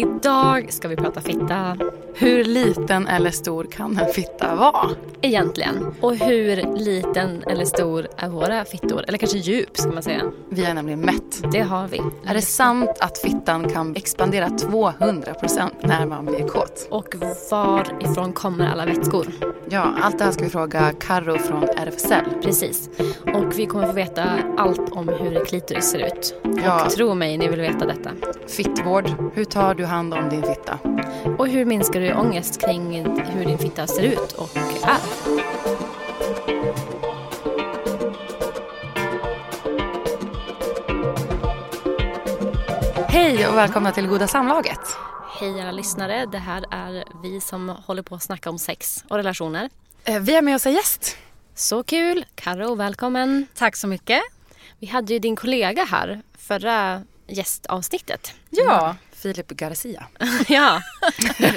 Idag ska vi prata fitta. Hur liten eller stor kan en fitta vara? Egentligen. Och hur liten eller stor är våra fittor? Eller kanske djup ska man säga. Vi är nämligen mätt. Det har vi. Är det sant att fittan kan expandera 200% när man blir kåt? Och varifrån kommer alla vätskor? Ja, allt det här ska vi fråga Karo från RFSL. Precis. Och vi kommer få veta allt om hur klitoris ser ut. Ja. Och tro mig, ni vill veta detta. Fittvård. Hur tar du hand om din fitta? Och hur minskar du ångest kring hur din fitta ser ut och är? Hej och välkomna till Goda Samlaget. Hej alla lyssnare, det här är vi som håller på att snacka om sex och relationer. Eh, Vi har med oss en gäst. Så kul! Karo, välkommen! Tack så mycket. Vi hade ju din kollega här förra gästavsnittet. Ja, Filip Garcia. ja,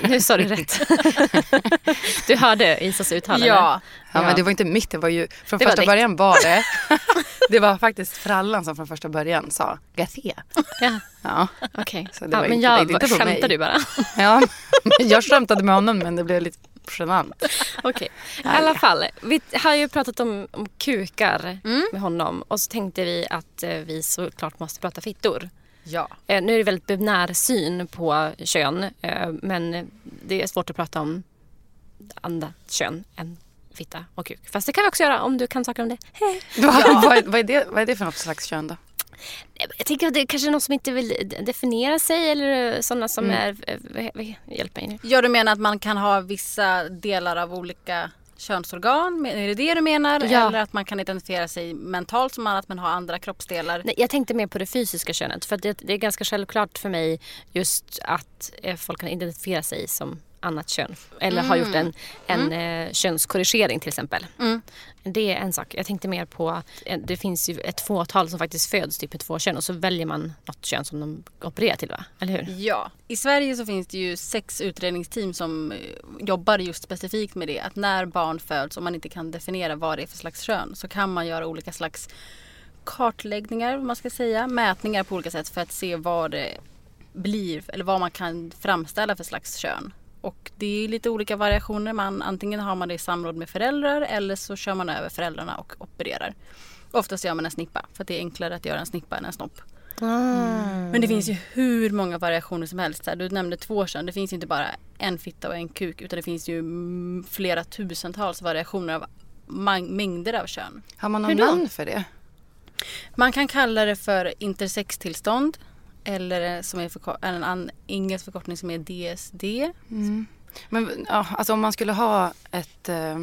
nu sa du rätt. Du hörde Isas uttal ja. Ja, men det var inte mitt, det var ju från Det var första ditt. början var det. det var faktiskt frallan som från första början sa Garcia. ja. Ja, Okej. Det Ja, var men jag, inte mig. du bara? ja. jag skämtade med honom men det blev lite genant. Okej. I alla fall, vi har ju pratat om, om kukar med honom och så tänkte vi att eh, vi såklart måste prata fittor. Ja. Eh, nu är det väldigt binär syn på kön eh, men det är svårt att prata om andra kön än fitta och kuk. Fast det kan vi också göra om du kan saker om det. Vad, vad, vad, är det, vad är det för något slags kön då? Jag tänker att det är kanske är någon som inte vill definiera sig eller sådana som är... eh, v- v- Hjälp mig nu. ja, du menar att man kan ha vissa delar av olika könsorgan? Men Är det det du menar? Ja. Eller att man kan identifiera sig mentalt som att man har andra kroppsdelar? Nej, jag tänkte mer på det fysiska könet. För det, det är ganska självklart för mig just att eh, folk kan identifiera sig som annat kön. Eller har gjort en, en eh, könskorrigering till exempel. Det är en sak. Jag tänkte mer på att eh, det finns ju ett fåtal som faktiskt föds typ med två kön och så väljer man något kön som de opererar till va? Eller hur? Ja, i Sverige så finns det ju sex utredningsteam som eh, jobbar just specifikt med det. Att när barn föds och man inte kan definiera vad det är för slags kön så kan man göra olika slags kartläggningar, man ska säga, mätningar på olika sätt för att se vad det blir eller vad man kan framställa för slags kön. Och det är lite olika variationer. Man, antingen har man det i samråd med föräldrar eller så kör man över föräldrarna och opererar. Oftast gör man en snippa för det är enklare att göra en snippa än en snopp. Men det finns ju hur många variationer som helst. Du nämnde två kön. Det finns inte bara en fitta och en kuk utan det finns ju mm, flera tusentals variationer av mängder av kön. Har man någon namn för det? Man kan kalla det för intersextillstånd eller som är en an- engelsk förkortning som är DSD. Men ja, alltså om man skulle ha ett, eh,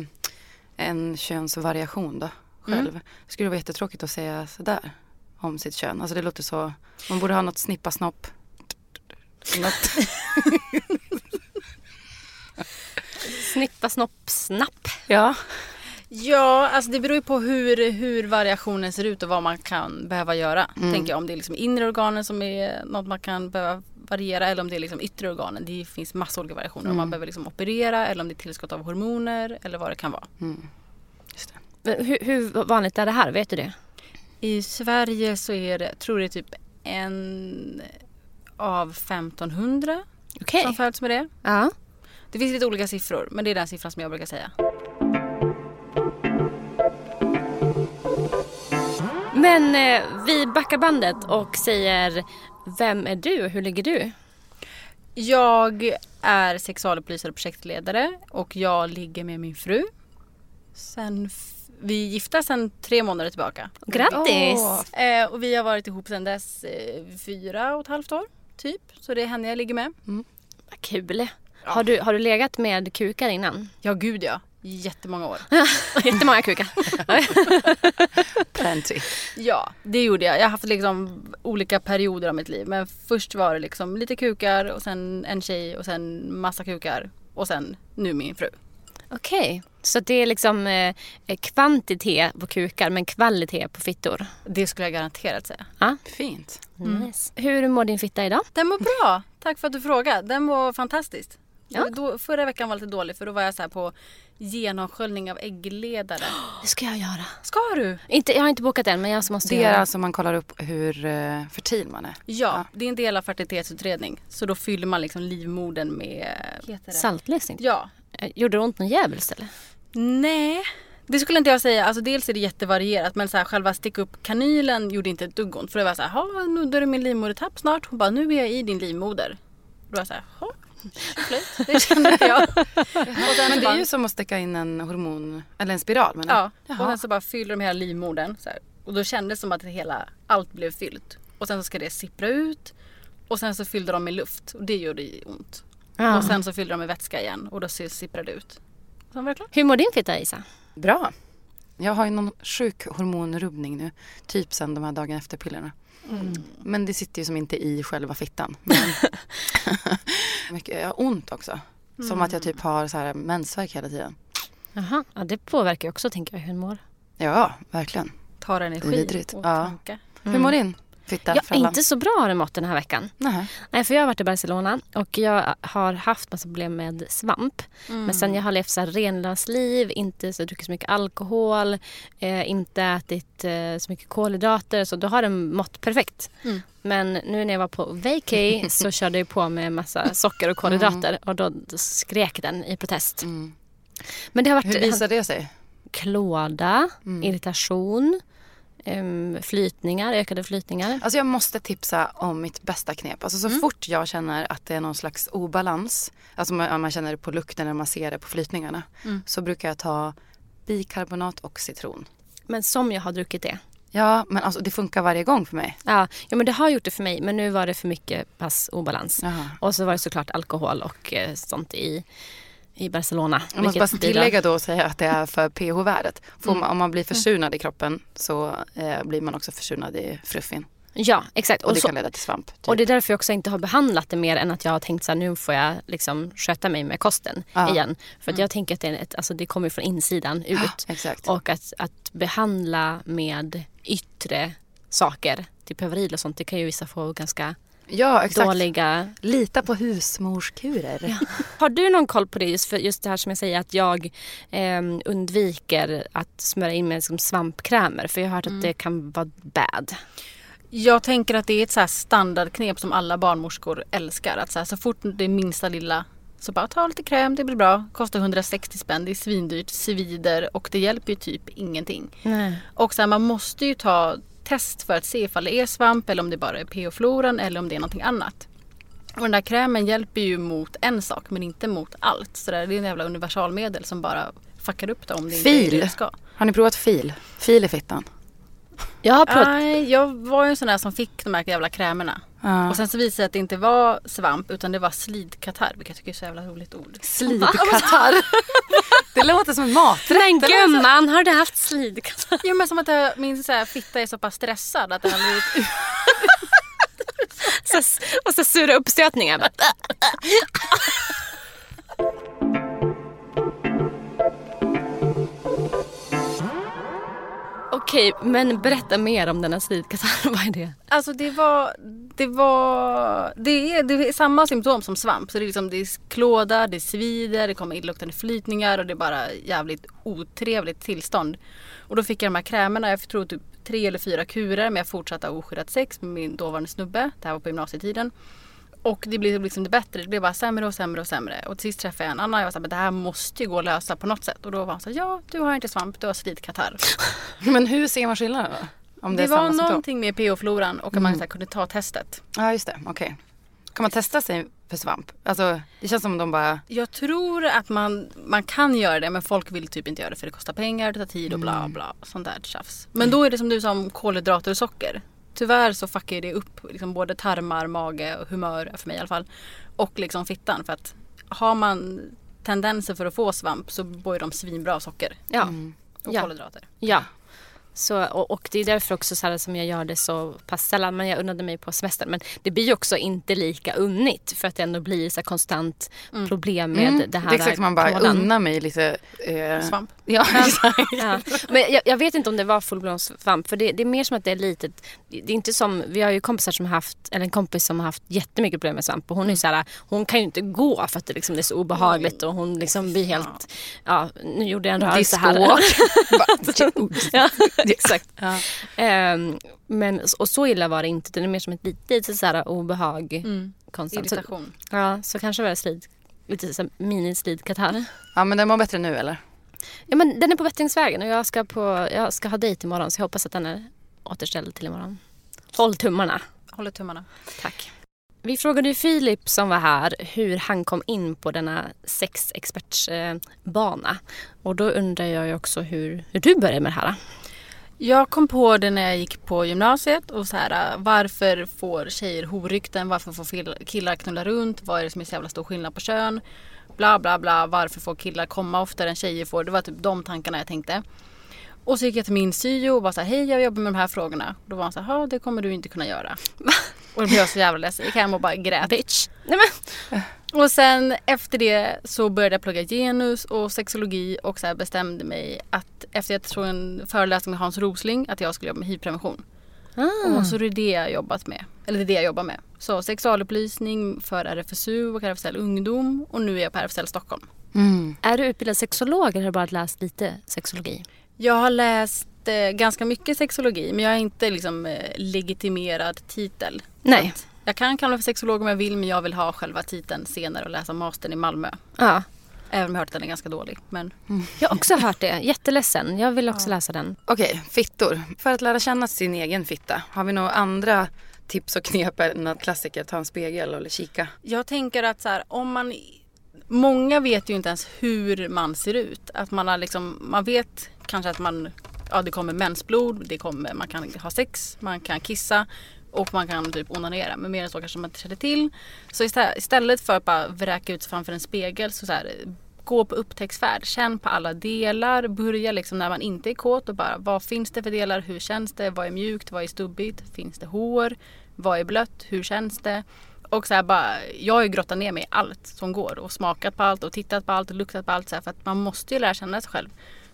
en könsvariation då själv. Skulle det vara jättetråkigt att säga sådär om sitt kön. Alltså det låter så, man borde ha något snippa snopp. Något. Snippa, snopp, snapp. Ja. Ja, alltså det beror ju på hur, hur variationen ser ut och vad man kan behöva göra. Tänker jag om det är liksom inre organen som är något man kan behöva variera eller om det är liksom yttre organen. Det finns massa olika variationer. Om man behöver liksom operera eller om det är tillskott av hormoner eller vad det kan vara. Men Hur, hur vanligt är det här? Vet du det? I Sverige så är det, tror det är typ en av 1500 Okej. som föds med det. Ja. Det finns lite olika siffror men det är den siffran som jag brukar säga. Men eh, vi backar bandet och säger vem är du hur ligger du? Jag är sexualupplysare och projektledare och jag ligger med min fru. Sen vi är gifta sedan tre månader tillbaka. Grattis! Eh, och vi har varit ihop sedan dess eh, fyra och ett halvt år typ. Så det är henne jag ligger med. Vad kul. Har, du, har du legat med kukar innan? Ja gud ja. Jättemånga år. Jättemånga kukar. Plenty. Ja, det gjorde jag. Jag har haft liksom olika perioder av mitt liv. Men först var det liksom lite kukar och sen en tjej och sen massa kukar. Och sen nu min fru. Okej, så det är liksom eh, kvantitet på kukar men kvalitet på fittor. Det skulle jag garanterat säga. Fint. Nice. Hur mår din fitta idag? Den mår bra. Tack för att du frågade. Den var fantastisk. Ja. Då, förra veckan var lite dålig för då var jag så på genomsköljning av äggledare. Det ska jag göra. Ska du? Inte, jag har inte bokat än men jag måste Det är göra. alltså man kollar upp hur eh, fertil man är. Ja, det är en del av fertilitetsutredning. Så då fyller man liksom livmodern med... Det? Saltlösning? Ja. Eh, Gjorde det ont någon djävulskt eller? Nej. Det skulle inte jag säga. Alltså dels är det jättevarierat men så här, själva sticka upp kanylen gjorde inte ett dugg ont. För det var så här, "Ha, nuddar du min livmodertapp snart? Hon bara, nu är jag i din livmoder. Då var jag så här, "Ha, slut. Det kände jag. Men det är ju som att sticka in en hormon, eller en spiral menar Ja, och sen så bara fyller de hela livmodern. Så här. Och då kändes det som att det hela, allt blev fyllt. Och sen så ska det sippra ut. Och sen så fyllde de med luft och det gjorde ont. Ja. Och sen så fyllde de med vätska igen och då sipprar det ut. Sen var det klart. Hur mår din fitta Isa? Bra. Jag har ju någon sjuk hormonrubbning nu. Typ sen de här dagen efter pillerna. Men det sitter ju som inte i själva fittan. Men mycket, jag har ont också. Som att jag typ har så här mensvärk hela tiden. Jaha, ja, det påverkar också tänker jag hur mår. Ja, verkligen. Tar energi och Ja. tankar. Hur mår din fitta? Jag är inte så bra har den mått den här veckan. Nej. Nej, för jag har varit i Barcelona och jag har haft massa problem med svamp. Men sen jag har levt så här renlösliv, inte så druckit så mycket alkohol, eh, inte ätit eh, så mycket kolhydrater. Så då har den mått perfekt. Mm. Men nu när jag var på vacay så körde jag på med massa socker och kolhydrater och då skrek den i protest. Mm. Men det har varit Hur visar det sig? klåda, irritation, em, flytningar, ökade flytningar. Alltså jag måste tipsa om mitt bästa knep. Alltså så Mm. fort jag känner att det är någon slags obalans, alltså man, man känner det på lukten eller man ser det på flytningarna, Mm. så brukar jag ta bikarbonat och citron. Men som jag har druckit det. Ja, men alltså det funkar varje gång för mig. Ja, ja men det har gjort det för mig men nu var det för mycket pass obalans. Jaha. Och så var det såklart alkohol och eh, sånt i, i Barcelona. Jag måste bara tillägga då och säga att det är för pH-värdet. Man, om man blir försurnad i kroppen så eh, blir man också försurnad i fruffin. Ja, exakt. Och Och, det så, kan leda till svamp. Typ. och det är därför jag också inte har behandlat det mer än att jag har tänkt så här, nu får jag liksom sköta mig med kosten Ja. igen. För att jag tänker att det, är ett, alltså, det kommer från insidan ut. Ja, exakt. Och att, att behandla med yttre saker, typ överil och sånt, det kan ju vissa få ganska ja, exakt. dåliga Lita på husmorskurer. Har du någon koll på det? Just, för just det här som jag säger att jag eh, undviker att smörja in mig liksom svampkrämer. För jag har hört att det kan vara bad. Jag tänker att det är ett så standardknep som alla barnmorskor älskar. Att så, här, så fort det är minsta lilla så bara ta lite kräm, det blir bra. Kostar 160 spänn, det är svindyrt, svider och det hjälper ju typ ingenting. Nej. Och så här, man måste ju ta test för att se ifall det är svamp eller om det bara är pH-floran eller om det är någonting annat. Och den där krämen hjälper ju mot en sak men inte mot allt. Så det är en jävla universalmedel som bara fuckar upp det om det inte är Fil. det ska. Har ni provat fil? Fil i fittan. Jag har provat. Nej, jag var ju en sån där som fick de här jävla krämerna. Ja. Och sen så visade det sig att det inte var svamp utan det var slidkatarr. Vilket jag tycker är så jävla roligt ord. Slidkatarr. det låter som en maträtt. Men gumman, har du haft slidkatarr? Jo men som att jag, min så här, fitta är så pass stressad att den har blivit Så- Och så sura uppstötningar. Okej, men berätta mer om denna slidkatarr. Vad är det? Alltså det var, det var, det är, det är samma symptom som svamp. Så det är liksom, det är klåda, det svider, det kommer illaluktande flytningar och det är bara jävligt otrevligt tillstånd. Och då fick jag de här krämerna, jag tror typ tre eller fyra kurer men jag fortsatte ha oskyddat sex med min dåvarande snubbe. Det här var på gymnasietiden. Och det blev liksom det bättre. Det blev bara sämre och sämre och sämre. Och till sist träffade jag en annan. Jag var såhär, men det här måste ju gå att lösa på något sätt. Och då var han såhär, ja du har inte svamp, du har slidkatarr. Men hur ser man skillnaden då? Om det, Det, var någonting med pH-floran och att man så här, kunde ta testet. Ja just det, okej. Kan man testa sig för svamp? Alltså det känns som de bara, Jag tror att man, man kan göra det men folk vill typ inte göra det för det kostar pengar, det tar tid och bla bla. Sånt där tjafs. Men då är det som du sa om kolhydrater och socker. Tyvärr så fuckar ju det upp liksom både tarmar, mage och humör för mig i alla fall. Och liksom fittan för att har man tendenser för att få svamp så mår ju de svinbra av socker Ja. och Ja. kolhydrater. Ja. Så, och, och det är därför också så här som jag gör det så pass sällan. Men jag unnade mig på semestern. Men det blir ju också inte lika unnigt. För att det ändå blir så här konstant problem med mm, det här är exakt man bara unnar mig lite. Eh, Svamp. Ja, exakt. Ja. Men jag, jag vet inte om det var fullblomssvamp. För det, det är mer som att det är litet. Det är inte som, vi har ju kompisar som har haft, eller en kompis som har haft jättemycket problem med svamp. Och hon är ju så här, hon kan ju inte gå för att det, liksom, det är så obehagligt. Och hon liksom blir helt, ja nu gjorde jag en rörelse här. Ja, exakt. Ja. Ehm, men, och så illa var det inte. Det är mer som ett litet, litet så här obehag. Mm. Konstant. Så, Irritation. ja, så kanske var det slid, lite så här mini-slidkatarr. ja men den mår bättre nu eller? Ja, men den är på bättringsvägen och jag ska, på, jag ska ha dejt imorgon så jag hoppas att den är återställd till imorgon. Håll tummarna. Håller tummarna. Tack. Vi frågade ju Filip som var här hur han kom in på denna sexexpertsbana. Och då undrar jag ju också hur, hur du började med det här. Jag kom på det när jag gick på gymnasiet och så här varför får tjejer horrykten? Varför får killar knulla runt? Vad är det som är så jävla stor skillnad på kön? Bla bla bla. Varför får killar komma oftare än tjejer får? Det var typ de tankarna jag tänkte. Och så gick jag till min syo och var så här, hej jag jobbar med de här frågorna. Då var han så här, "Ja, det kommer du inte kunna göra. och då blev jag så jävla ledsen. Gick hem och bara grät. Bitch. Nej, men. Och sen efter det så började jag plugga genus och sexologi och så bestämde mig att efter jag tog en föreläsning med Hans Rosling att jag skulle jobba med hivprevention. Och så är det det jag jobbat med. Eller det är det jag jobbar med. Så sexualupplysning för RFSU och RFSL Ungdom och nu är jag på RFSL Stockholm. Mm. Är du utbildad sexolog eller har du bara läst lite sexologi? Jag har läst eh, ganska mycket sexologi men jag är inte liksom eh, legitimerad titel. Nej. Jag kan kalla mig för sexolog om jag vill men jag vill ha själva titeln senare och läsa mastern i Malmö. Ja. Även om jag har hört att den är ganska dålig. Men Jag har också hört det. Jätteledsen. Jag vill också läsa den. Okej, fittor. För att lära känna sin egen fitta, har vi några andra tips och knep än att klassiker ta en spegel eller kika? Jag tänker att så här, om man... Många vet ju inte ens hur man ser ut. Att man, har liksom, man vet kanske att man, ja, det kommer mensblod, det kommer, man kan ha sex, man kan kissa och man kan typ onanera. Men mer än så kanske man inte känner till. Så istället, för att bara vräka ut sig framför en spegel så, så här, gå på upptäcktsfärd. Känn på alla delar. Börja liksom när man inte är kåt och bara vad finns det för delar? Hur känns det? Vad är mjukt? Vad är stubbigt? Finns det hår? Vad är blött? Hur känns det? Och så här bara, jag har ju grottat ner mig i allt som går och smakat på allt och tittat på allt och luktat på allt så här, för att man måste ju lära känna sig själv.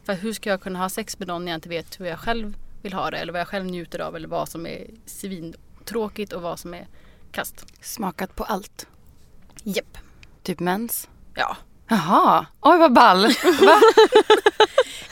För hur ska jag kunna ha sex med någon när jag inte vet hur jag själv vill ha det eller vad jag själv njuter av eller vad som är svin svintråkigt och vad som är kast. Smakat på allt. Japp. Typ mens? Ja. Jaha, oj vad ball. Va?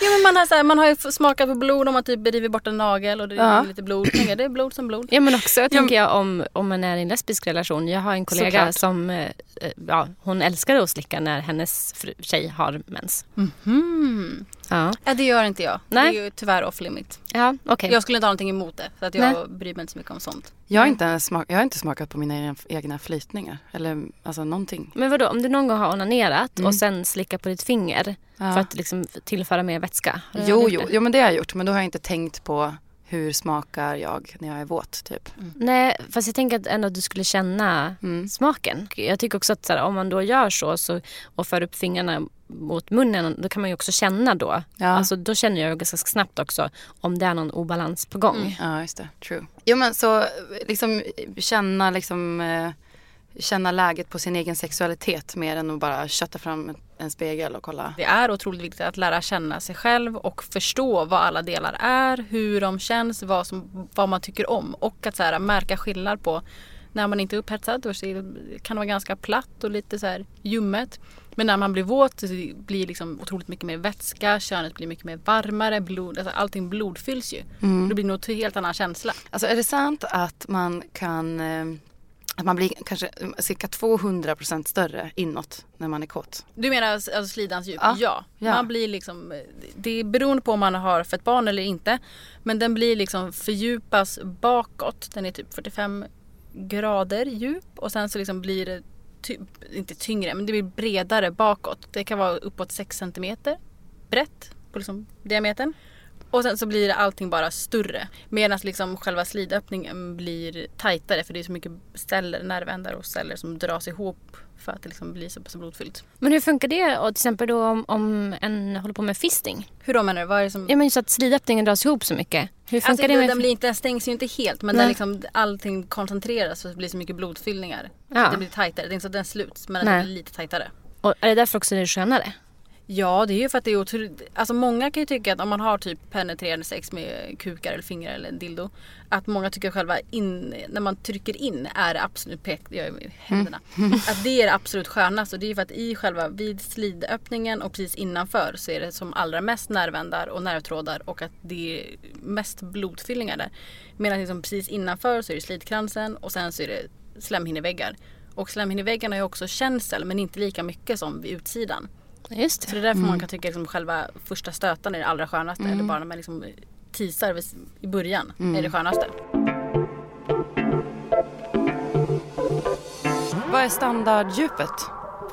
Ja men man har, så här, man har ju smakat på blod om man typ river bort en nagel och det är Ja. lite blod. Tänker Det är blod som blod. Ja men också tänker jag om, om man är i en lesbisk relation. Jag har en kollega Såklart. som eh, eh, ja, hon älskar att slicka när hennes fru, tjej har mens. Hmm. Ja, Ja, det gör inte jag. Nej. Det är ju tyvärr off limit. ja okej. Jag skulle inte ha någonting emot det. För att jag bryr mig inte så mycket om sånt. Jag har, inte ens smak, jag har inte smakat på mina egna, flytningar. Eller alltså någonting. Men vadå, om du någon gång har onanerat och sen slickar på ditt finger Ja. för att liksom tillföra mer vätska? Jo, jo, jo, men det har jag gjort. Men då har jag inte tänkt på hur smakar jag när jag är våt typ. Nej, fast jag tänker att ändå du skulle känna Mm. smaken. Jag tycker också att här, om man då gör så, så och för upp fingrarna mot munnen, då kan man ju också känna då. Ja. Alltså, då känner jag ganska snabbt också om det är någon obalans på gång. Ja, just det. True. Jo, men så liksom känna liksom eh, känna läget på sin egen sexualitet mer än att bara kötta fram en spegel och kolla. Det är otroligt viktigt att lära känna sig själv och förstå vad alla delar är, hur de känns, vad, som, vad man tycker om. Och att så här, märka skillnad på när man inte är upphetsad då kan det vara ganska platt och lite så här ljummet. Men när man blir våt så blir det liksom otroligt mycket mer vätska, könet blir mycket mer varmare, blod, alltså allting blodfylls ju. Det blir nog en helt annan känsla. Alltså är det sant att man kan eh, att man blir kanske cirka 200% större inåt när man är kåt. Du menar alltså slidans djup? Ja. Ja. Man blir liksom, det är beroende på om man har fött barn eller inte. Men den blir liksom fördjupas bakåt. Den är typ 45 grader djup och sen så liksom blir det typ, inte tyngre men det blir bredare bakåt. Det kan vara uppåt 6 cm brett på liksom diametern. Och sen så blir allting bara större. Medan liksom själva slidöppningen blir tajtare för det är så mycket celler, nervändar och celler som dras ihop för att det liksom blir så pass blodfyllt. Men hur funkar det och till exempel då om, om en håller på med fisting? Hur då menar du? Vad är det som... Ja men just att slidöppningen dras ihop så mycket. Hur funkar Alltså, det med... den, blir inte, den stängs ju inte helt men den liksom, allting koncentreras så det blir så mycket blodfyllningar. Ja. Så det blir tajtare. Det är inte så att den sluts men Nej. den blir lite tajtare. Och är det därför också det är skönare? Ja det är ju för att det är otroligt. Alltså många kan ju tycka att om man har typ penetrerande sex med kukar eller fingrar eller en dildo. Att många tycker själva in, när man trycker in är det absolut pek, jag med händerna. Att det är det absolut skönast och det är ju för att i själva vid slidöppningen och precis innanför så är det som allra mest nervändar och nervtrådar och att det är mest blodfyllningar där. Medan liksom precis innanför så är det slidkransen och sen så är det slemhinneväggar. Och slemhinneväggarna ju också känsel men inte lika mycket som vid utsidan. Just Så det. det är därför man kan tycka liksom själva första stöten är det allra skönaste. Eller bara när man liksom teasar i början är det skönaste. Vad är standarddjupet,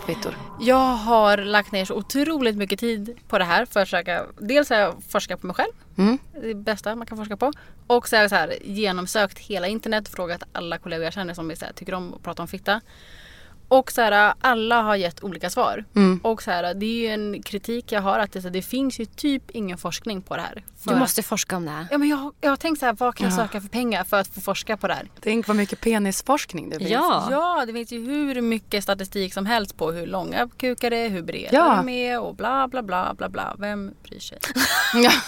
Victor? Jag har lagt ner så otroligt mycket tid på det här för att försöka. Dels har jag forskat på mig själv. Mm. Det det bästa man kan forska på. Och så har jag så här genomsökt hela internet. Frågat alla kollegor jag känner som är så här, tycker om att prata om fitta. Och så här, alla har gett olika svar. Mm. Och så här, det är ju en kritik jag har att det, så här, det finns ju typ ingen forskning på det här. Du måste forska om det här. Ja, men jag, jag har tänkt så här, vad kan jag Ja. söka för pengar för att få forska på det här? Tänk vad mycket penisforskning det finns. Ja. Ja, det finns ju hur mycket statistik som helst på hur långa kukar det är, hur breda Ja. de är och bla bla bla bla bla. Vem bryr sig? Ja.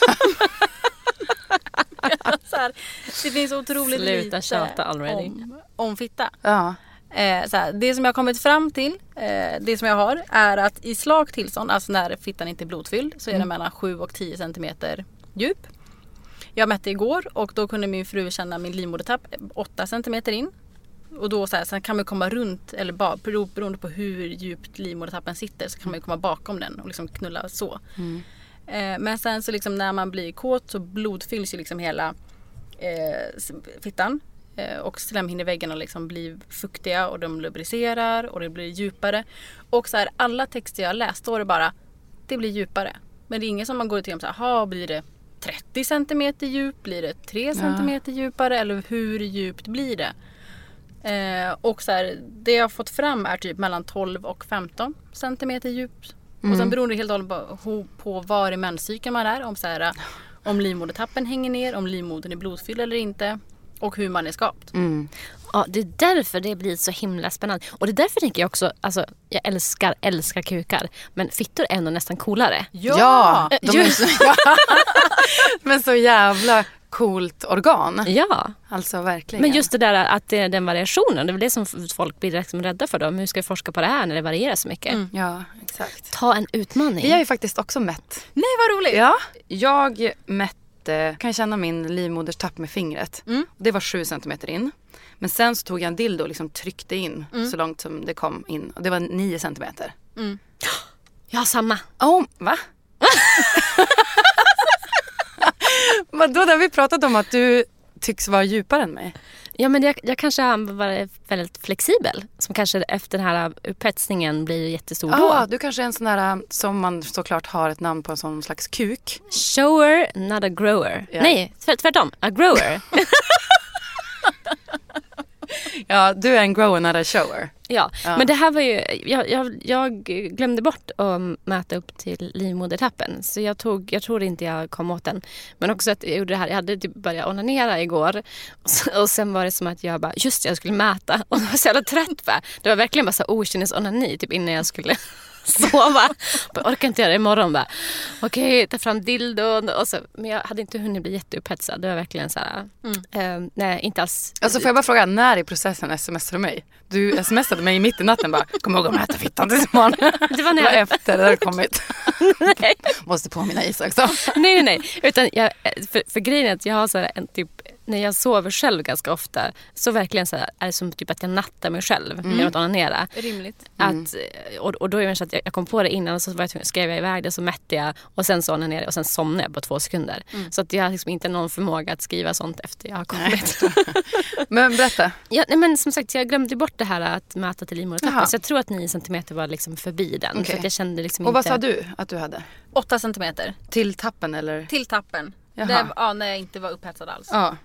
så här, det finns otroligt Sluta lite tjata already. om, om fitta. ja. Eh, så här, det som jag har kommit fram till, eh, det som jag har, är att i slakt tillstånd, alltså när fittan inte är blodfylld, så är den mellan 7 och 10 centimeter djup. Jag mätte igår och då kunde min fru känna min livmodertapp 8 centimeter in. Och då så här, sen kan man komma runt, eller ba, bero- beroende på hur djupt livmodertappen sitter så kan man komma bakom den och liksom knulla så. Eh, men sen så liksom när man blir kåt så blodfylls ju liksom hela eh, fittan. Eh, och slemhinneväggarna liksom blir fuktiga och de lubricerar och det blir djupare. Och så här, alla texter jag läst står det bara det blir djupare. Men det är ingen som man går till om så här, "Ha, blir det 30 centimeter djup? Blir det 3 centimeter djupare? Eller hur djupt blir det? Eh, och så här, det jag har fått fram är typ mellan 12 och 15 centimeter djupt. Och sen beror det helt och hållet på var i menscykeln man är. Om, så här, om livmodertappen hänger ner, om livmodern är blodfylld eller inte. Och hur man är skapt. Mm. Ja, det är därför det blir så himla spännande. Och det är därför tänker jag också, alltså jag älskar, älskar kukar. Men fittor är ändå nästan coolare. Ja, de är ju- så, men så jävla coolt organ. Ja, Alltså verkligen. men just det där att det är den variationen, det är väl det som folk blir liksom rädda för då. Men hur ska vi forska på det här när det varierar så mycket? Ja, exakt. Ta en utmaning. Vi har ju faktiskt också mätt. Nej vad roligt! Ja, jag mätte, kan känna min livmoderstapp med fingret. Det var 7 centimeter in. Men sen så tog jag en dildo och liksom tryckte in så långt som det kom in. Och det var 9 centimeter. Jag har samma. Oh, va? Vadå, det har vi pratat om att du tycks vara djupare än mig. Ja men jag, jag kanske har varit väldigt flexibel. Som kanske efter den här upphetsningen blir jättestor Ja, då. ah, du kanske är en sån där som man såklart har ett namn på en sån slags kuk. Shower, not a grower. Ja. Nej, tvärt, tvärtom. A grower. Ja, du är en grower, not a shower. ja. Ja. men det här var ju... Jag, jag, jag glömde bort att mäta upp till livmodertappen. Så jag, tog, jag tror inte jag kom åt den. Men också att jag gjorde det här. Jag hade typ börjat onanera igår. Och, så, och sen var det som att jag bara, just det, jag skulle mäta. Och jag var så jävla trött. Det var verkligen bara så okynnesonani typ innan jag skulle sova. Jag orkar inte göra det imorgon bara. Okej, ta fram dildon. Och så, men jag hade inte hunnit bli jätteupphetsad. Det var verkligen så här. eh, nej, inte alls. Alltså får jag bara fråga, när i processen smsade du mig? Du smsade mig mitt i natten bara, kom ihåg att mäta fittan tills imorgon. Det var när jag efter det hade kommit. nej. Måste påminna Isa också. nej, nej, nej. Utan jag, för, för grejen är att jag har så här en typ när jag sover själv ganska ofta så verkligen så här, är det som typ att jag nattar mig själv genom att onanera. Rimligt. Att, och, och då är det så att jag, jag kom på det innan och så var jag, skrev jag iväg det så mätte jag och sen så onanerade jag och sen somnade jag på två sekunder. Så att jag har liksom inte någon förmåga att skriva sånt efter jag har kommit. Men berätta. Ja, nej, men som sagt, jag glömde bort det här att mäta till livmodertappen. Så jag tror att 9 centimeter var liksom förbi den. Okej. För att jag kände liksom Och vad inte... sa du att du hade? 8 centimeter. Till tappen eller? Till tappen. Jaha. Det, ja, när jag inte var upphetsad alls. Ja.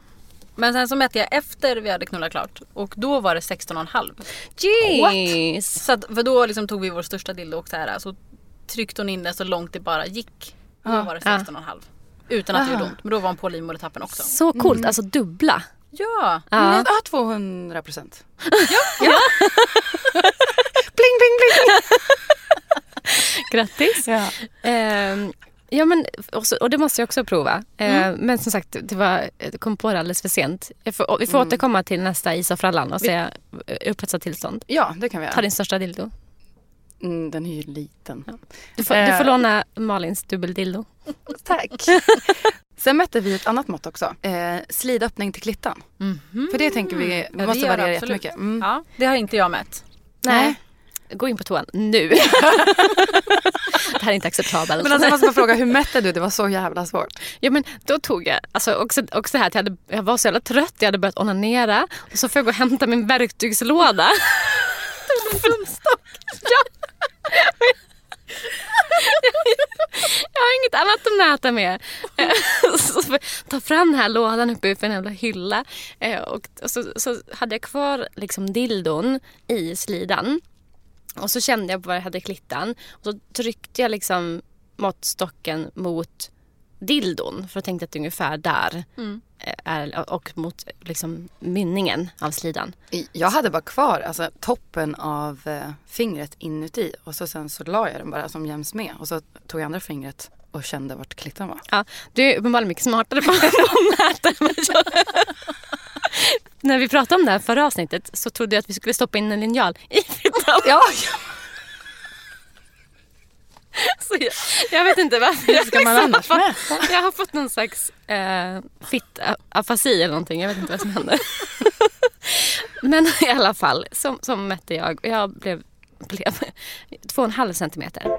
Men sen så mätte jag efter vi hade knullat klart och då var det 16,5. Jeez! Så att, för då liksom tog vi vår största dildo och så här, så tryckte hon in den så långt det bara gick. Och då Ja. var det 16,5. Utan att det gjorde ont. Men då var hon på livmodertappen också. Så coolt, alltså dubbla. Ja. Ja. ja 200 procent. Ja. pling, pling, pling. Grattis! Ja. Ehm, ja men, och, så, och det måste jag också prova. Ehm, Men som sagt, det var, jag kom på det alldeles för sent. Jag får, vi får återkomma till nästa Isa och frallan och säga eh, upphetsat tillstånd. ja, det kan vi Ta göra. din största dildo. Mm, den är ju liten. Du får, du Eh. får låna Malins dubbeldildo. Tack. Sen mätte vi ett annat mått också. Eh, slidöppning till klittan. För det tänker vi Ja, det måste variera jättemycket. Mm. Ja, det har inte jag mätt. Nej. Gå in på toan nu. det här är inte acceptabelt. Men alltså jag måste bara fråga, hur mätte du? Det var så jävla svårt. Ja men då tog jag, alltså också, också här att jag, hade, jag var så jävla trött, jag hade börjat onanera och så får jag gå och hämta min verktygslåda. Ja. jag har inget annat att mäta med. så ta fram den här lådan uppe för en jävla hylla. Eh, Och, och så, så hade jag kvar liksom dildon i slidan. Och så kände jag på vad jag hade klittan. Och så tryckte jag liksom måttstocken mot dildon. För jag tänkte att det är ungefär där. eh, Är, och mot liksom mynningen av slidan. Jag hade bara kvar alltså, toppen av eh, fingret inuti och så sen så la jag den bara som jäms med och så tog jag andra fingret och kände vart klittan var. Ja, du är uppenbarligen mycket smartare på, nätet. När vi pratade om det här förra avsnittet så trodde jag att vi skulle stoppa in en linjal i fittan. Ja, Så jag, jag vet inte varför. Jag, ska man annars fått, jag har fått någon slags eh, fittafasi eller någonting. Jag vet inte vad som hände. Men i alla fall, som, som mätte jag jag blev, blev två och en halv centimeter.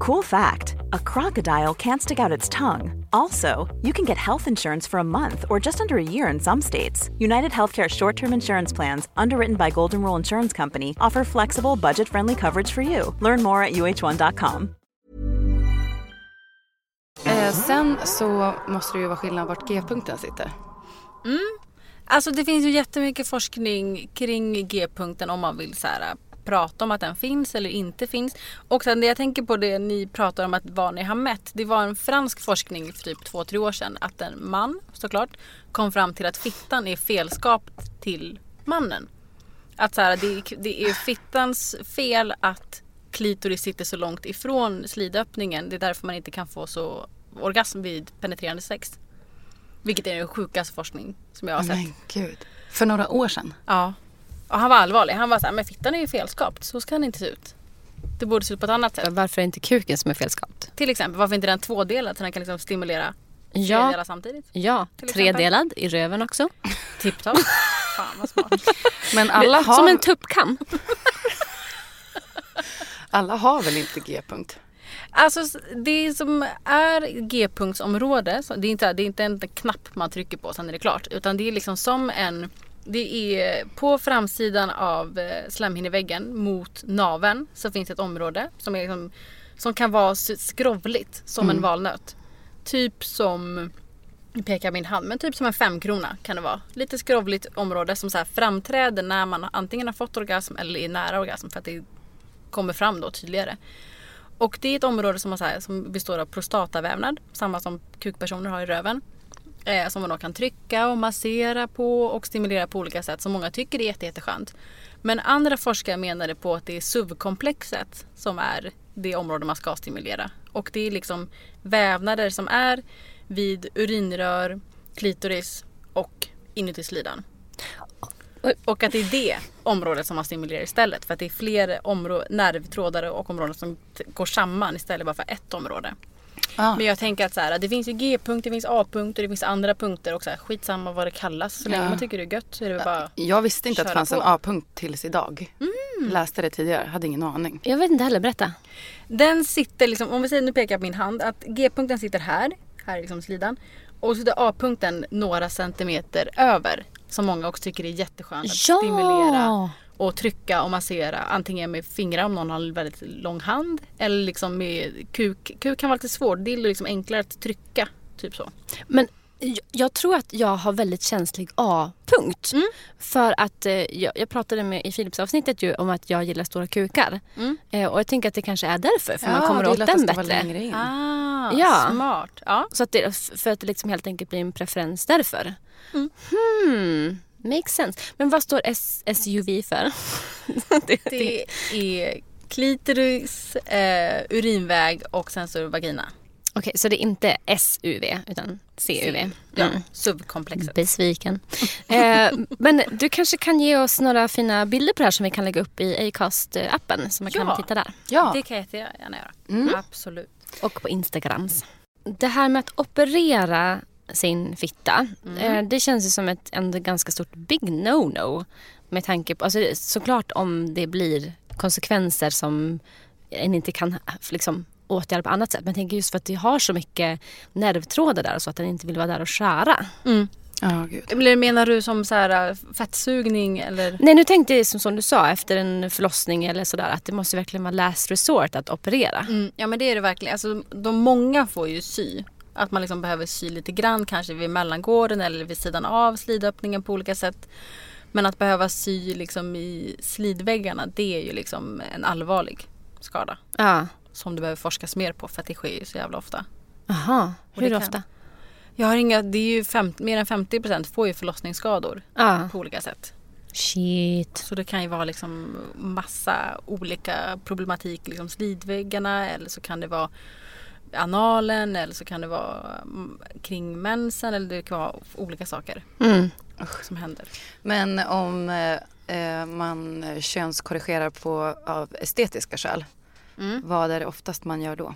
Cool fact a crocodile can't stick out its tongue. Also, you can get health insurance for a month or just under a year in some states. United Healthcare short term insurance plans, underwritten by Golden Rule Insurance Company, offer flexible, budget friendly coverage for you. Learn more at uh1.com. Eh, sen så måste det ju vara skillnad vart G-punkten sitter. Alltså det finns ju jättemycket forskning kring G-punkten om man vill så här, prata om att den finns eller inte finns. Och sen det jag tänker på det ni pratar om att vad ni har mätt. Det var en fransk forskning för typ två, tre år sedan att en man såklart kom fram till att fittan är felskapt till mannen. Att så här, det, det är fittans fel att klitoris sitter så långt ifrån slidöppningen. Det är därför man inte kan få så orgasm vid penetrerande sex. Vilket är den sjukaste forskning som jag har sett. Men gud. För några år sedan. Ja. Och han var allvarlig. Han var så här, men fittan är ju felskapt. Så ska den inte se ut. Det borde se ut på ett annat sätt. Varför är inte kuken som är felskapt? Till exempel, varför inte den tvådelad så den kan liksom stimulera Ja, delar samtidigt? ja. Tredelad i röven också. Tipptopp. Fan vad smart. Men alla har, Som en tuppkam. alla har väl inte G-punkt? Alltså det som är G-punktsområde, det är, inte, det är inte en knapp man trycker på sen är det klart. Utan det är liksom som en, det är på framsidan av eh, slemhinneväggen mot naveln så finns ett område som, är liksom, som kan vara skrovligt som en valnöt. Typ som, nu pekar min hand, men typ som en femkrona kan det vara. Lite skrovligt område som så här framträder när man antingen har fått orgasm eller är nära orgasm för att det kommer fram då tydligare. Och det är ett område som, har så här, som består av prostatavävnad, samma som kukpersoner har i röven. Eh, som man då kan trycka och massera på och stimulera på olika sätt som många tycker är jätte, jätteskönt. Men andra forskare menade på att det är subkomplexet som är det område man ska stimulera. Och det är liksom vävnader som är vid urinrör, klitoris och inuti slidan. Och att det är det området som man stimulerar istället. För att det är fler områ- nervtrådar och områden som t- går samman istället bara för ett område. Ah. Men jag tänker att så här, det finns ju G-punkt, det finns A-punkter, det finns andra punkter och så här, skitsamma vad det kallas. Så länge Ja. man tycker det är gött så är det väl bara... Jag visste inte att det fanns en på. Mm. A-punkt tills idag. Läste det tidigare, hade ingen aning. Jag vet inte heller, berätta. Den sitter liksom, om vi säger, nu pekar jag på min hand, att G-punkten sitter här, här är liksom slidan. Och så sitter A-punkten några centimeter över. Som många också tycker är jätteskönt att Ja! stimulera och trycka och massera. Antingen med fingrar om någon har en väldigt lång hand. Eller liksom med kuk. Kuk kan vara lite svårt, det är liksom enklare att trycka. Typ så. Men jag- tror att jag har väldigt känslig A-punkt. Mm. För att eh, jag, jag pratade med i Philips-avsnittet ju om att jag gillar stora kukar. Mm. Eh, och jag tänker att det kanske är därför. För man Ja, kommer det är åt den bättre. längre in. Ah, Ja. smart. Ja. Så att det, för att det liksom helt enkelt blir en preferens därför. Mm. Hmm, makes sense. Men vad står S- SUV för? det, Det är klitoris, eh, urinväg och sen så vagina. Okej, så det är inte SUV utan CUV. Ja, Mm. subkomplexet. Besviken. eh, men du kanske kan ge oss några fina bilder på det här som vi kan lägga upp i Acast-appen. Så man kan Ja. titta där. Ja, Det kan jag jättegärna göra. Mm. Absolut. Och på Instagrams. Det här med att operera sin fitta. Eh, det känns ju som ett ändå ganska stort big no-no. Med tanke på, alltså såklart om det blir konsekvenser som en inte kan liksom, åtgärda på annat sätt. Men jag tänker just för att det har så mycket nervtrådar där och så att den inte vill vara där och skära. gud. Eller menar du som så här äh, fettsugning eller? Nej nu tänkte jag som, som du sa efter en förlossning eller sådär att det måste verkligen vara last resort att operera. Mm, ja men det är det verkligen. Alltså, de många får ju sy. Att man liksom behöver sy lite grann kanske vid mellangården eller vid sidan av slidöppningen på olika sätt. Men att behöva sy liksom i slidväggarna det är ju liksom en allvarlig skada. Ja. Som det behöver forskas mer på för att det sker ju så jävla ofta. Aha, Och hur kan- ofta? Jag har inga, det är ju fem, mer än 50% får ju förlossningsskador Ja. på olika sätt. Shit. Så det kan ju vara liksom massa olika problematik, liksom slidväggarna eller så kan det vara analen eller så kan det vara mm, kring mensen eller det kan vara olika saker Mm. som händer. Men om eh, eh, man könskorrigerar på, av estetiska skäl, Mm. vad är det oftast man gör då?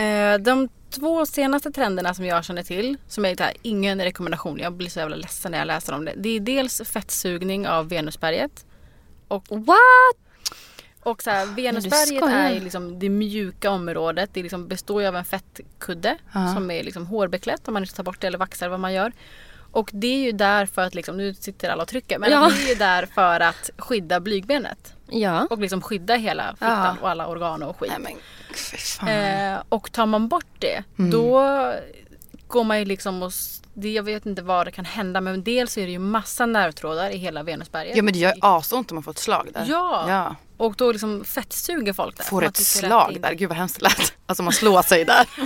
Eh, de två senaste trenderna som jag känner till, som är här, ingen rekommendation, jag blir så jävla ledsen när jag läser om det. Det är dels fettsugning av venusberget. Och, What? Och så här, venusberget skojar. är ju liksom det mjuka området. Det liksom består ju av en fettkudde Ja. som är liksom hårbeklätt om man inte tar bort det eller vaxar vad man gör. Och det är ju där för att, liksom, nu sitter alla och trycker, men Ja. det är ju där för att skydda blygbenet. Ja. Och liksom skydda hela fittan Ja. och alla organ och skit. Nej men. Eh, och tar man bort det, Mm. då går man ju liksom och... Det, jag vet inte vad det kan hända men dels är det ju massa nervtrådar i hela venusberget. Ja men det gör asont om man får ett slag där. Ja. ja. Och då liksom fettsuger folk där. Får ett att slag där, gud vad hemskt det lät. Alltså man slår sig där.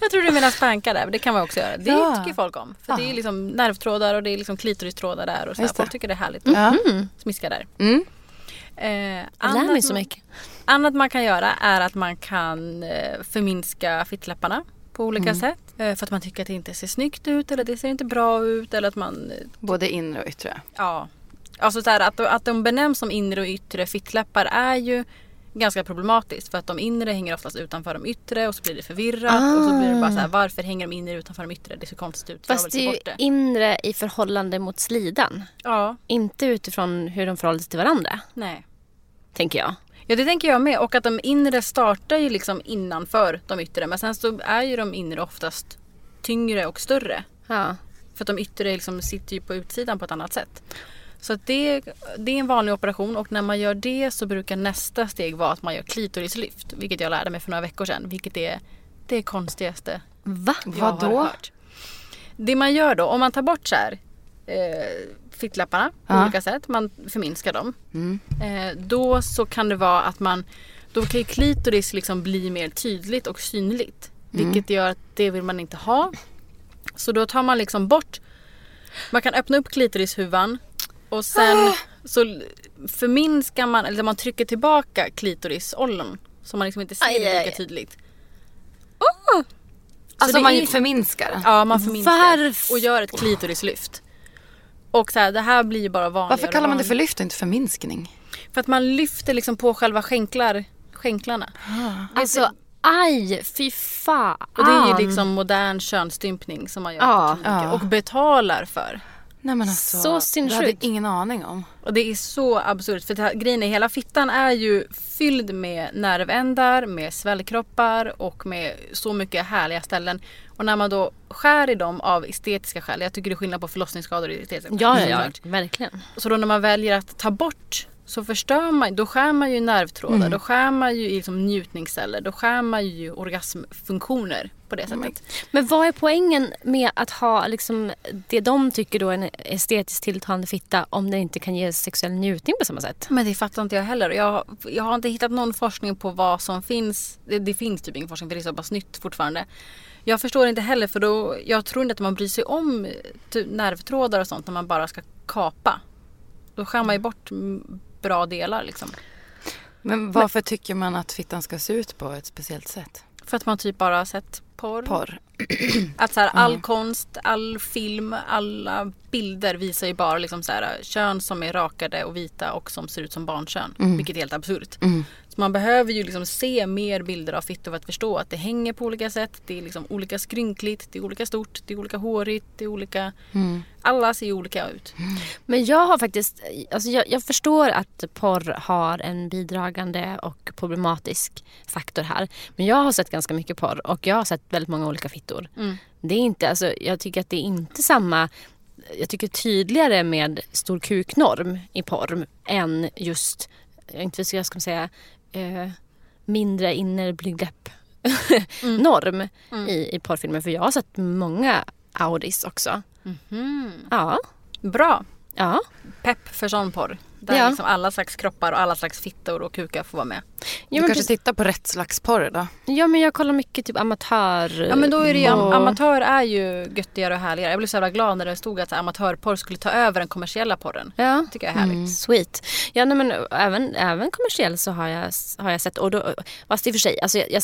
Jag tror du menar spanka där, men det kan man också göra. Det Ja. tycker folk om. För det är Ja. liksom nervtrådar och det är liksom klitoristrådar där och så. Folk tycker det är härligt. Ja. Smiska där. Mm. Eh, annat mig så mycket. Annat man kan göra är att man kan eh, förminska fittläpparna på olika Mm. sätt. Eh, för att man tycker att det inte ser snyggt ut eller det ser inte bra ut eller att man... eh, Både inre och yttre. Ja. Alltså så här, att, att de benämns som inre och yttre fittläppar är ju ganska problematiskt. För att de inre hänger oftast utanför de yttre och så blir det förvirrat. Och så blir det bara så här, varför hänger de inre utanför de yttre? Det ser konstigt ut. Fast det är ju inre i förhållande mot slidan. Ja, Inte utifrån hur de förhåller sig till varandra, nej. tänker jag. Ja det tänker jag med och att de inre startar ju liksom innanför de yttre men sen så är ju de inre oftast tyngre och större. Ja. För att de yttre liksom sitter ju på utsidan på ett annat sätt. Så det, det är en vanlig operation och när man gör det så brukar nästa steg vara att man gör klitorislyft. Vilket jag lärde mig för några veckor sedan. Vilket är det konstigaste Va? jag Vad har hört. Det man gör då, om man tar bort så här eh, fittläpparna på Ja. olika sätt, man förminskar dem. Mm. Eh, då så kan det vara att man, då kan ju klitoris liksom bli mer tydligt och synligt. Vilket gör att det vill man inte ha. Så då tar man liksom bort, man kan öppna upp klitorishuvan och sen så förminskar man, eller man trycker tillbaka klitorisollon. Så man liksom inte ser Aj, det lika aj. tydligt. Alltså det man är- förminskar. Ja man förminskar Varför? och gör ett klitorislyft. Och så här, det här blir ju bara vanligare Varför kallar man det för lyft och inte förminskning? För att man lyfter liksom på själva skänklar, skänklarna. Alltså aj, fy fan. Och det är ju liksom modern könsstympning som man gör Ja. och betalar för. Nej men alltså. Så Det hade sinnessjukt. ingen aning om. Och det är så absurt för det här, grejen är hela fittan är ju fylld med nervändar, med svällkroppar och med så mycket härliga ställen. Och när man då skär i dem av estetiska skäl, jag tycker det är skillnad på förlossningsskador och estetiska skäl. Ja, ja, ja, verkligen. Så då när man väljer att ta bort så förstör man, då skär man ju nervtrådar, då skär man ju liksom njutningsceller, då skär man ju orgasmfunktioner på det sättet. Men vad är poängen med att ha liksom, det de tycker då är en estetiskt tilltalande fitta om den inte kan ge sexuell njutning på samma sätt? Men det fattar inte jag heller. Jag, jag har inte hittat någon forskning på vad som finns. Det, det finns typ ingen forskning för det är så pass nytt fortfarande. Jag förstår inte heller för då, jag tror inte att man bryr sig om typ, nervtrådar och sånt när man bara ska kapa. Då skär man ju bort mm, bra delar liksom. Men varför tycker man att fittan ska se ut på ett speciellt sätt? För att man typ bara har sett porr. Porr. Att så här, all konst, all film, alla bilder visar ju bara liksom så här, kön som är rakade och vita och som ser ut som barnkön. Vilket är helt absurt. Mm. Man behöver ju liksom se mer bilder av fittor för att förstå att det hänger på olika sätt. Det är liksom olika skrynkligt, det är olika stort, det är olika hårigt, det är olika... Mm. Alla ser ju olika ut. Men jag har faktiskt, alltså jag, jag förstår att porr har en bidragande och problematisk faktor här. Men jag har sett ganska mycket porr och jag har sett väldigt många olika fittor. Det är inte, alltså, jag tycker att det är inte samma jag tycker tydligare med stor kuknorm i porr än just, jag inte jag ska säga, eh, mindre innerblygdläpp norm i, i porrfilmer. För jag har sett många Audis också. Ja, Bra! ja. Pepp för sån porr. Där Ja. liksom alla slags kroppar och alla slags fittor och kukar får vara med. Ja Du men, kanske precis, tittar på rätt slags porr då? ja men jag kollar mycket typ amatör. Ja men då är det ju, am- och- amatör är ju göttigare och härligare. Jag blev så jävla glad när det stod att amatörporr skulle ta över den kommersiella porren. Ja. tycker jag är härligt. Mm. Sweet. Ja, nej, men även, även kommersiell så har jag, har jag sett. Och då, fast i och för sig, alltså jag, jag,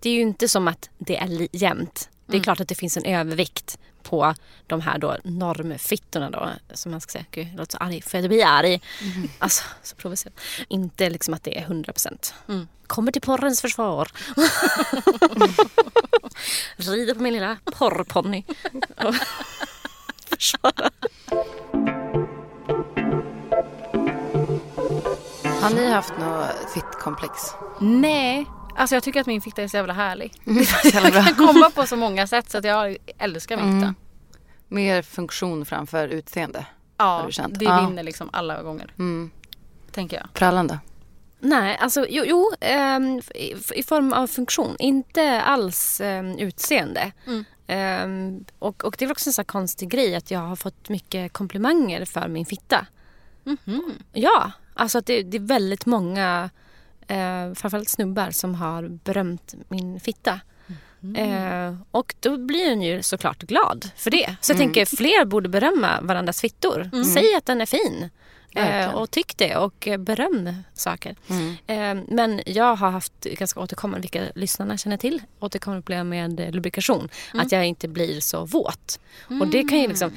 det är ju inte som att det är jämnt. Det är klart att det finns en övervikt på de här då normfittorna då. Som man ska säga. Gud, jag låter så arg. För jag blir arg. Alltså, så provocerande. Inte liksom att det är 100 procent. Kommer till porrens försvar. Rider på min lilla porrponny. Försvara. Har ni haft något fittkomplex? Nej, alltså jag tycker att min fitta är så jävla härlig. Bra. Den kan komma på så många sätt så att jag älskar min fitta. Mer funktion framför utseende? har Ja, du känt? det Ja. vinner liksom alla gånger. Mm. Tänker jag. Prallande? Nej, alltså jo, jo ehm, i, i form av funktion. Inte alls ehm, utseende. Ehm, och, och det är också en sån här konstig grej att jag har fått mycket komplimanger för min fitta. Ja, alltså att det, det är väldigt många, eh, framförallt snubbar som har berömt min fitta. Eh, och då blir den ju såklart glad för det. Så jag tänker fler borde berömma varandras fittor. Säg att den är fin. Eh, och tyck det och eh, beröm saker. Eh, men jag har haft ganska återkommande, vilka lyssnarna känner till, återkommande problem med lubrikation. Att jag inte blir så våt. Och det kan ju liksom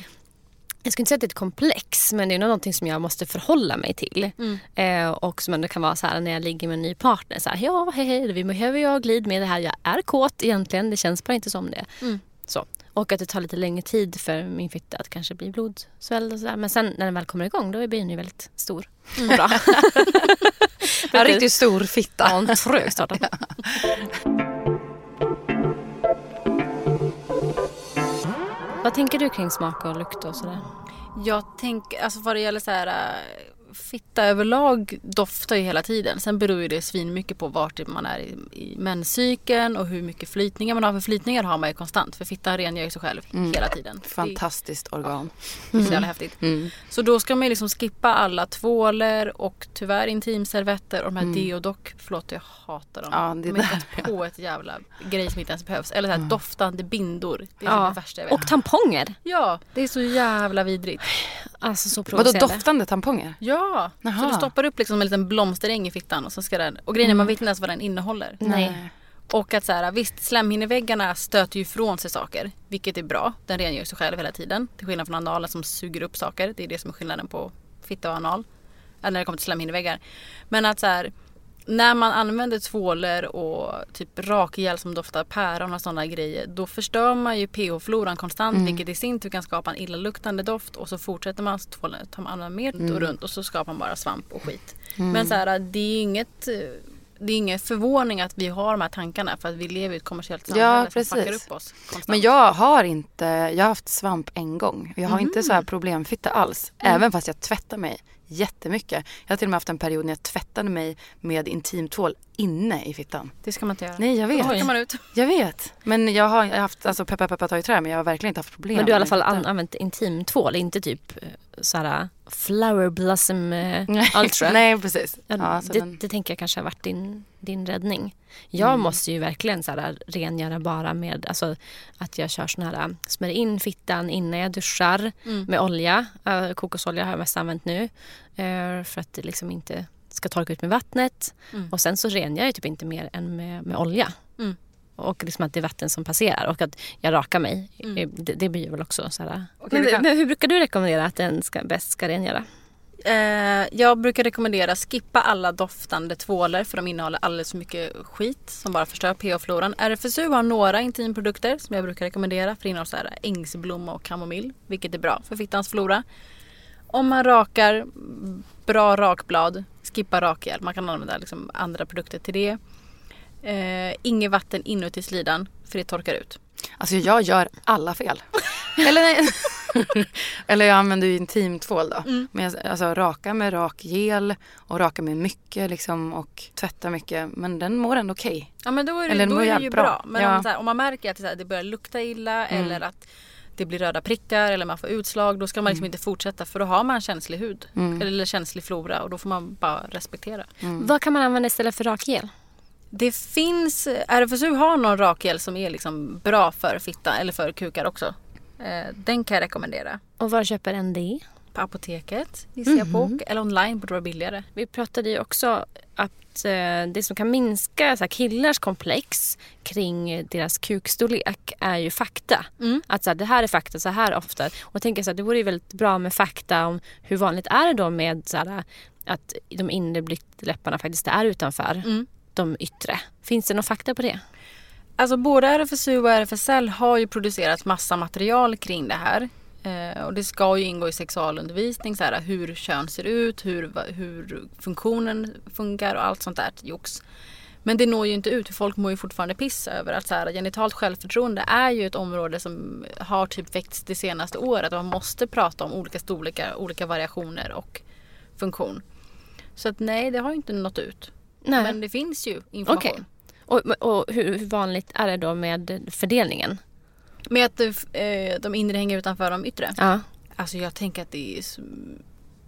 jag skulle inte säga att det är ett komplex men det är nog någonting som jag måste förhålla mig till. Eh, och som ändå kan vara så här när jag ligger med en ny partner. Så här, ja, hej, hej, vi behöver ha glid med det här. Jag är kåt egentligen, det känns bara inte som det. Så. Och att det tar lite längre tid för min fitta att kanske bli blodsvälld och sådär. Men sen när den väl kommer igång då blir den ju väldigt stor och bra. En riktigt stor fitta. Ja, en trög start. Vad tänker du kring smak och lukt och sådär? Jag tänker, alltså vad det gäller så här äh, fitta överlag doftar ju hela tiden. Sen beror ju det svin mycket på vart man är i, i menscykeln och hur mycket flytningar man har. För flytningar har man ju konstant för fittan rengör ju sig själv hela tiden. Fantastiskt organ. Det är så jävla häftigt. Mm. Så då ska man ju liksom skippa alla tvåler och tyvärr intimservetter och de här Mm. deodoc. Förlåt jag hatar dem. Ja, det de har där, på ett jävla grej som inte ens behövs. Eller så här doftande bindor. Det är Ja. det värsta jag vet. Och tamponger. Ja, det är så jävla vidrigt. Alltså så Vadå provocerande. doftande tamponger? Ja, så Jaha. du stoppar upp liksom en liten blomsteräng i fittan och så ska den, och grejen är man vet inte ens vad den innehåller. Nej. Och att så här, visst slemhinneväggarna stöter ju ifrån sig saker, vilket är bra. Den rengör sig själv hela tiden. Till skillnad från analen som suger upp saker. Det är det som är skillnaden på fitta och anal. Eller när det kommer till slemhinneväggar. Men att så här, när man använder tvåler och typ rakgel som doftar päron och sådana grejer. Då förstör man ju pH-floran konstant vilket i sin tur kan skapa en illaluktande doft. Och så fortsätter man tvålen, tar man använder mer runt och runt och så skapar man bara svamp och skit. Men så här, det är inget det är ingen förvåning att vi har de här tankarna för att vi lever i ett kommersiellt samhälle som fuckar precis. upp oss konstant. Men jag har inte, jag har haft svamp en gång. Jag har inte så Mm. här problemfitta alls. Även fast jag tvättar mig jättemycket. Jag har till och med haft en period när jag tvättade mig med intimtvål inne i fittan. Det ska man inte göra. Nej jag Då vet. torkar man ut. Jag vet. Men jag har haft, alltså peppa peppa ta i trä men jag har verkligen inte haft problem Men du har i alla fall använt intimtvål, inte typ eh, såhär flower blossom eh, ultra. Nej precis. Ja, Ja, så det, den, det tänker jag kanske har varit din, din räddning. Jag Mm. måste ju verkligen så här, rengöra bara med alltså, att jag kör sån här, smörjer in fittan innan jag duschar Mm. med olja. Uh, kokosolja har jag mest använt nu. eh, för att det liksom inte ska torka ut med vattnet. Mm. Och sen så rengör jag typ inte mer än med, med olja. Och liksom att det är vatten som passerar och att jag rakar mig. Mm. Eh, Det, det blir väl också så här. Okej, men, kan- men hur brukar du rekommendera att den ska, bäst ska rengöra? Eh, jag brukar rekommendera skippa alla doftande tvålar för de innehåller alldeles för mycket skit som bara förstör pH-floran. RFSU har några intimprodukter som jag brukar rekommendera för innehåller så här ängsblomma och kamomill vilket är bra för fittans flora. Om man rakar, bra rakblad, skippa rakgel. Man kan använda liksom andra produkter till det. Eh, inget vatten inuti slidan för det torkar ut. alltså jag gör alla fel. Eller, nej. Eller jag använder ju intimtvål då. Mm. Men jag alltså, raka med rakgel och raka med mycket liksom och tvätta mycket. Men den mår ändå okej. Ja men då är det, Eller då är det ju bra. bra. Men Ja. om, så här, om man märker att det, så här, det börjar lukta illa Mm. eller att det blir röda prickar eller man får utslag. Då ska man liksom inte fortsätta för då har man känslig hud. Mm. Eller känslig flora och då får man bara respektera. Vad kan man använda istället för rakgel? Det finns, RFSU har någon rakgel som är liksom bra för fitta eller för kukar också. Eh, den kan jag rekommendera. Och var köper en det? På apoteket gissar jag på. Eller online borde vara billigare. Vi pratade ju också att eh, det som kan minska så killars komplex kring deras kukstorlek är ju fakta. Mm. Att så här, det här är fakta så här ofta. Och jag tänker så här, det vore ju väldigt bra med fakta om hur vanligt är det då med så här, att de inre blygdläpparna faktiskt är utanför Mm de yttre. Finns det någon fakta på det? Alltså både RFSU och RFSL har ju producerat massa material kring det här. Eh, och det ska ju ingå i sexualundervisning, så här, hur kön ser ut, hur, hur funktionen funkar och allt sånt där jox. Men det når ju inte ut, för folk mår ju fortfarande piss över att så här, genitalt självförtroende är ju ett område som har typ väckts det senaste året och man måste prata om olika storlekar, olika variationer och funktion. Så att nej, det har ju inte nått ut. Nej. Men det finns ju information. Okej. Och, och hur, vanligt är det då med fördelningen? Med att eh, de inre hänger utanför de yttre. Ja. Alltså jag tänker att det är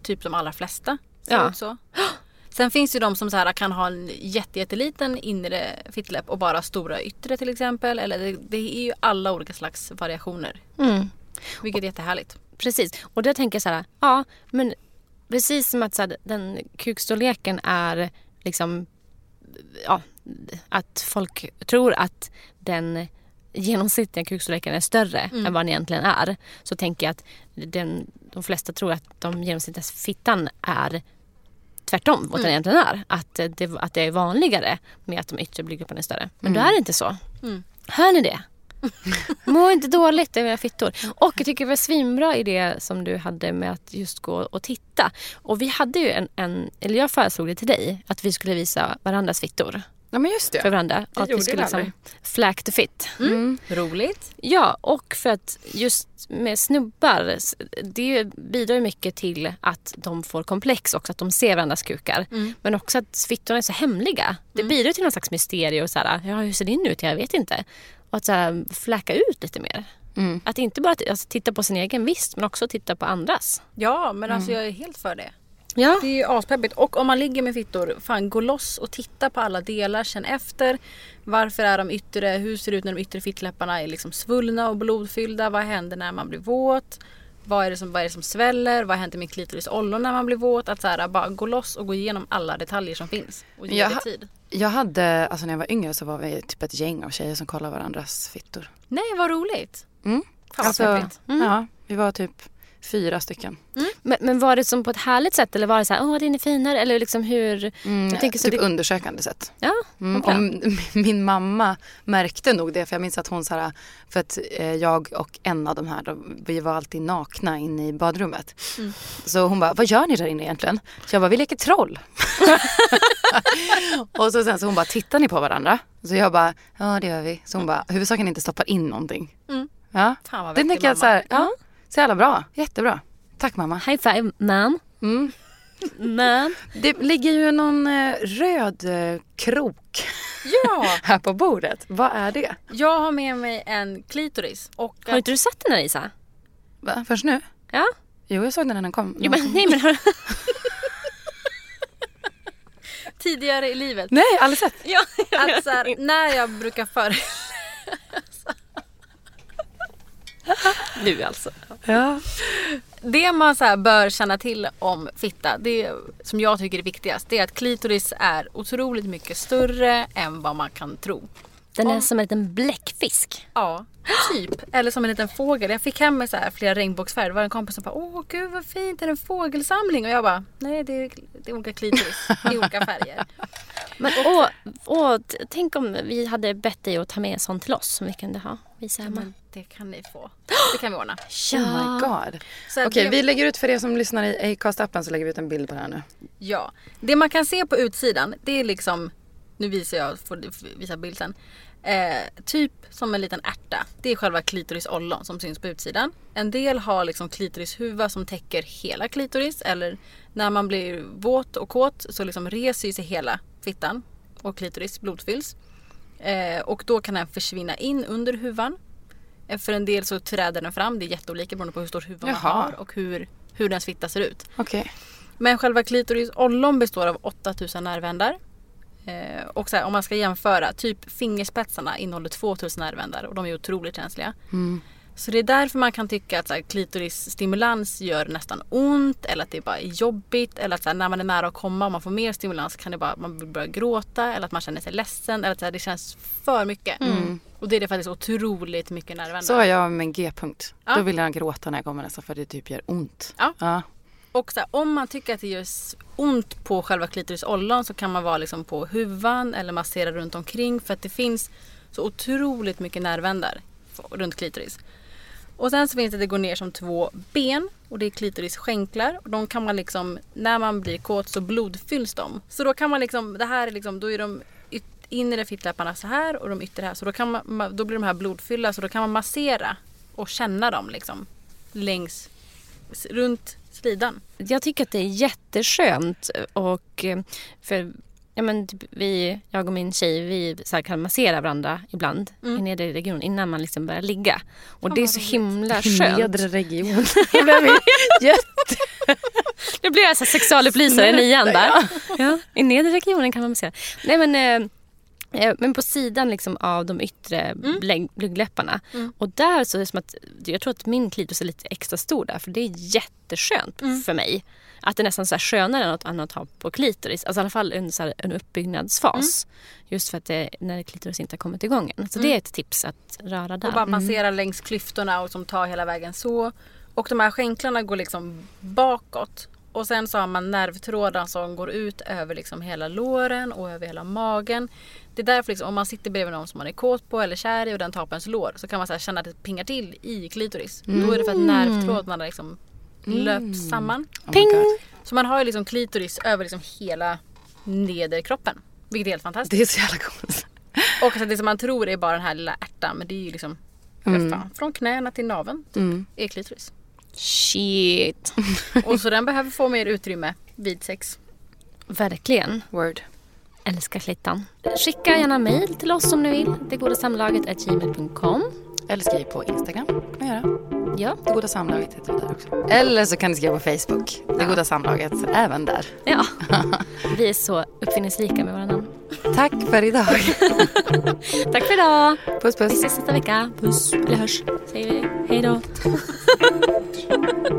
typ de allra flesta Ja. så. Sen finns ju de som så här kan ha en jätte, jätteliten inre fittläpp och bara stora yttre till exempel. Eller det, det är ju alla olika slags variationer. Mm. Vilket är jättehärligt. Precis. Och då tänker jag så här, ja men precis som att så här, den kukstorleken är liksom, ja, att folk tror att den genomsnittliga kukstorleken är större Mm. än vad den egentligen är. Så tänker jag att den, de flesta tror att de genomsnittliga fittan är tvärtom mot vad den egentligen är. Att det, att det är vanligare med att de yttre blygdläpparna är större. Men då Mm. är det inte så. Mm. Hör ni det? Må inte dåligt över era fittor. Och jag tycker det var svinbra idé som du hade med att just gå och titta. Och vi hade ju en, en eller jag föreslog det till dig, att vi skulle visa varandras fittor Ja men just för det. varandra. Och att vi skulle liksom flack the fit. Roligt. Ja, och för att just med snubbar, det bidrar ju mycket till att de får komplex också, att de ser varandras kukar. Men också att fittorna är så hemliga. Det bidrar till någon slags mysterium och så här, ja hur ser din ut? Jag vet inte. Och att så här, fläcka ut lite mer. Att inte bara alltså, titta på sin egen visst, men också titta på andras. Ja, men alltså jag är helt för det. Ja. Det är ju aspeppigt. Och om man ligger med fittor, fan gå loss och titta på alla delar. Känn efter. Varför är de yttre, hur ser det ut när de yttre fittläpparna är liksom svullna och blodfyllda? Vad händer när man blir våt? Vad är det som, vad är det som sväller? Vad händer med klitoris ollon när man blir våt? Att så här, bara gå loss och gå igenom alla detaljer som finns. Och ge Jag det tid. Jag hade, alltså när jag var yngre så var vi typ ett gäng av tjejer som kollade varandras fittor. Nej, vad roligt. Mm. Alltså, peppigt. ja, vi var typ fyra stycken. Men, men var det som på ett härligt sätt eller var det så här, åh din är finare? Eller liksom hur? Mm, Jag tänker så typ det- undersökande sätt. Ja, Mm, min mamma märkte nog det för jag minns att hon så här, för att eh, jag och en av de här, då, vi var alltid nakna inne i badrummet. Mm. Så hon bara, vad gör ni där inne egentligen? Så jag bara, vi leker troll. och så sen så hon bara, tittar ni på varandra? Så jag bara, ja det gör vi. Så hon bara, huvudsaken inte stoppar in någonting. Mm. Ja, Fan vad det tänker jag så här, ja, så jävla bra, jättebra. Tack mamma. High five, ma'am. Mm. Ma'am. Det ligger ju någon eh, röd eh, krok Ja, här på bordet. Vad är det? jag har med mig en klitoris. Och Har inte du sett den här Isa? Va? Först nu? Ja. Jo, jag såg den när den kom. Jo, men, nej, men, har- tidigare i livet. Nej, aldrig sett. ja, Att så här, när jag brukar för... Nu alltså. Ja. Det man så här bör känna till om fitta, det som jag tycker är viktigast, det är att klitoris är otroligt mycket större än vad man kan tro. Den är som en liten bläckfisk. Ja, typ. Eller som en liten fågel. Jag fick hem med så här flera regnbågsfärger. Det var en kompis som bara Åh gud vad fint, är det en fågelsamling? Och jag bara Nej det är, det är olika klitoris i olika färger. Men åh, åh, tänk om vi hade bett dig att ta med en sån till oss som vi kunde ha. Visa hemma. Det kan ni få. Det kan vi ordna. Oh my god. Okej, det- vi lägger ut för er som lyssnar i Acast-appen så lägger vi ut en bild på det här nu. Ja. Det man kan se på utsidan det är liksom Nu visar jag, får visa bild sen. Eh, typ som en liten ärta. Det är själva klitorisollon som syns på utsidan. En del har liksom klitorishuva som täcker hela klitoris. Eller när man blir våt och kåt så liksom reser sig hela fittan och klitoris blodfylls. Eh, och då kan den försvinna in under huvan. För en del så träder den fram. Det är jätteolika beroende på hur stor huva man Jaha. har och hur, hur dens fitta ser ut. Okej. Men själva klitorisollon består av 8000 nervändar. Eh, och här, om man ska jämföra, typ fingerspetsarna innehåller 2000 nervändar och de är otroligt känsliga. Så det är därför man kan tycka att så här, klitorisstimulans gör nästan ont eller att det bara är jobbigt. Eller att så här, när man är nära att komma och man får mer stimulans kan det bara man börjar gråta eller att man känner sig ledsen eller att så här, det känns för mycket. Och det är det faktiskt otroligt mycket nervändar. Så är jag med en G-punkt. Ja. Då vill jag gråta när jag kommer nästan för det typ gör ont. Ja. ja. Och så här, om man tycker att det gör ont på själva klitorisollon så kan man vara liksom på huvan eller massera runt omkring för att det finns så otroligt mycket nervändar runt klitoris. Och sen så finns det det går ner som två ben och det är klitorisskänklar och de kan man liksom när man blir kåt så blodfylls de. Så då kan man liksom, det här är liksom, då är de inre fittläpparna så här och de yttre här så då, kan man, då blir de här blodfyllda så då kan man massera och känna dem liksom längs, runt slidan. Jag tycker att det är jätteskönt och eh, för ja, men typ vi, jag och min tjej, vi så här kan massera varandra ibland i nedre regionen innan man liksom börjar ligga. Och det är så himla skönt. Nedre region. Jätte... Nu blir jag så här sexualupplysare i nian där. Ja, I nedre regionen kan man massera. Nej men, eh, eh, men på sidan liksom av de yttre blä- blygdläpparna. Och där så är det som att, jag tror att min klitoris är lite extra stor där för det är jätteskönt för mig. Att det är nästan så här skönare än något annat att ha på klitoris. Alltså i alla fall under så här en uppbyggnadsfas. Just för att det, när klitoris inte har kommit igång än. Så det är ett tips att röra där. Och bara massera längs klyftorna och som tar hela vägen så. Och de här skänklarna går liksom bakåt. Och sen så har man nervtrådar som går ut över liksom hela låren och över hela magen. Det är därför liksom, om man sitter bredvid någon som man är kåt på eller kär i och den tar på ens lår så kan man så känna att det pingar till i klitoris. Då är det för att nervtrådarna liksom löpt samman. Oh God. Så man har ju liksom klitoris över liksom hela nederkroppen. Vilket är helt fantastiskt. Det är så jävla coolt. Och alltså det som man tror är bara den här lilla ärtan men det är ju liksom Mm. fan, från knäna till naveln typ, är klitoris. Shit. Och så den behöver få mer utrymme vid sex. Verkligen. Word. Älskar klittan. Skicka gärna mejl till oss om ni vill. Det goda samlaget gmail.com. Eller skriv på Instagram. kan man göra. Ja. Det goda samlaget heter vi där också. Eller så kan ni skriva på Facebook. Det goda samlaget, även där. ja. Vi är så uppfinningsrika med våra namn. Tack för idag. Tack för idag. Puss Vi puss. ses nästa vecka. Puss. Eller hörs. Säger vi. Hej då.